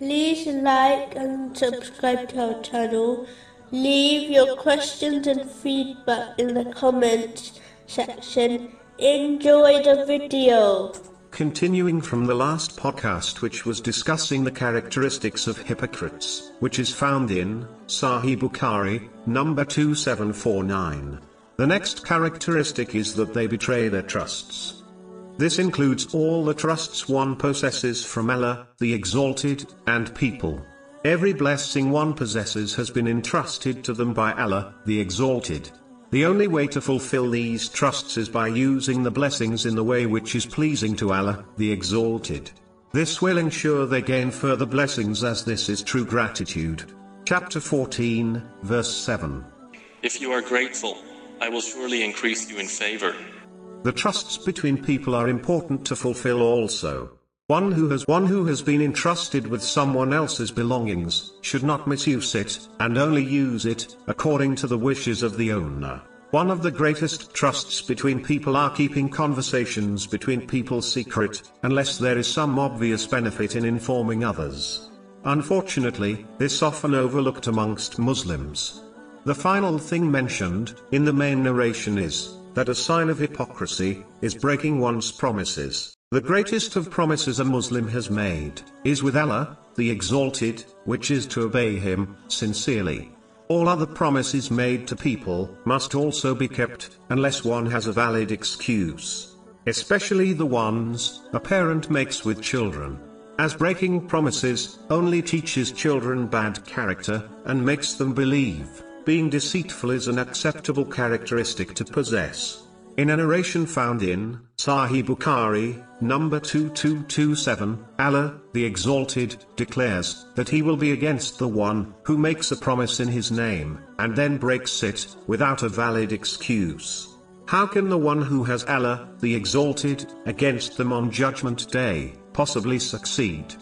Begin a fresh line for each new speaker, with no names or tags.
like and subscribe to our channel. Leave your questions and feedback in the comments section. Enjoy the video.
Continuing from the last podcast, which was discussing the characteristics of hypocrites, which is found in Sahih Bukhari, number 2749. The next characteristic is that they betray their trusts. This includes all the trusts one possesses from Allah, the Exalted, and people. Every blessing one possesses has been entrusted to them by Allah, the Exalted. The only way to fulfill these trusts is by using the blessings in the way which is pleasing to Allah, the Exalted. This will ensure they gain further blessings as this is true gratitude. Chapter 14, verse 7.
If you are grateful, I will surely increase you in favor.
The trusts between people are important to fulfill also. One who has one who has been entrusted with someone else's belongings should not misuse it and only use it according to the wishes of the owner. One of the greatest trusts between people are keeping conversations between people secret unless there is some obvious benefit in informing others. Unfortunately, this often overlooked amongst Muslims. The final thing mentioned in the main narration is that a sign of hypocrisy is breaking one's promises. The greatest of promises a Muslim has made is with Allah, the Exalted, which is to obey Him sincerely. All other promises made to people must also be kept, unless one has a valid excuse. Especially the ones a parent makes with children. As breaking promises only teaches children bad character and makes them believe being deceitful is an acceptable characteristic to possess. In a narration found in Sahih Bukhari, number 2227, Allah, the Exalted, declares that he will be against the one who makes a promise in his name, and then breaks it, without a valid excuse. How can the one who has Allah, the Exalted, against them on Judgment Day, possibly succeed?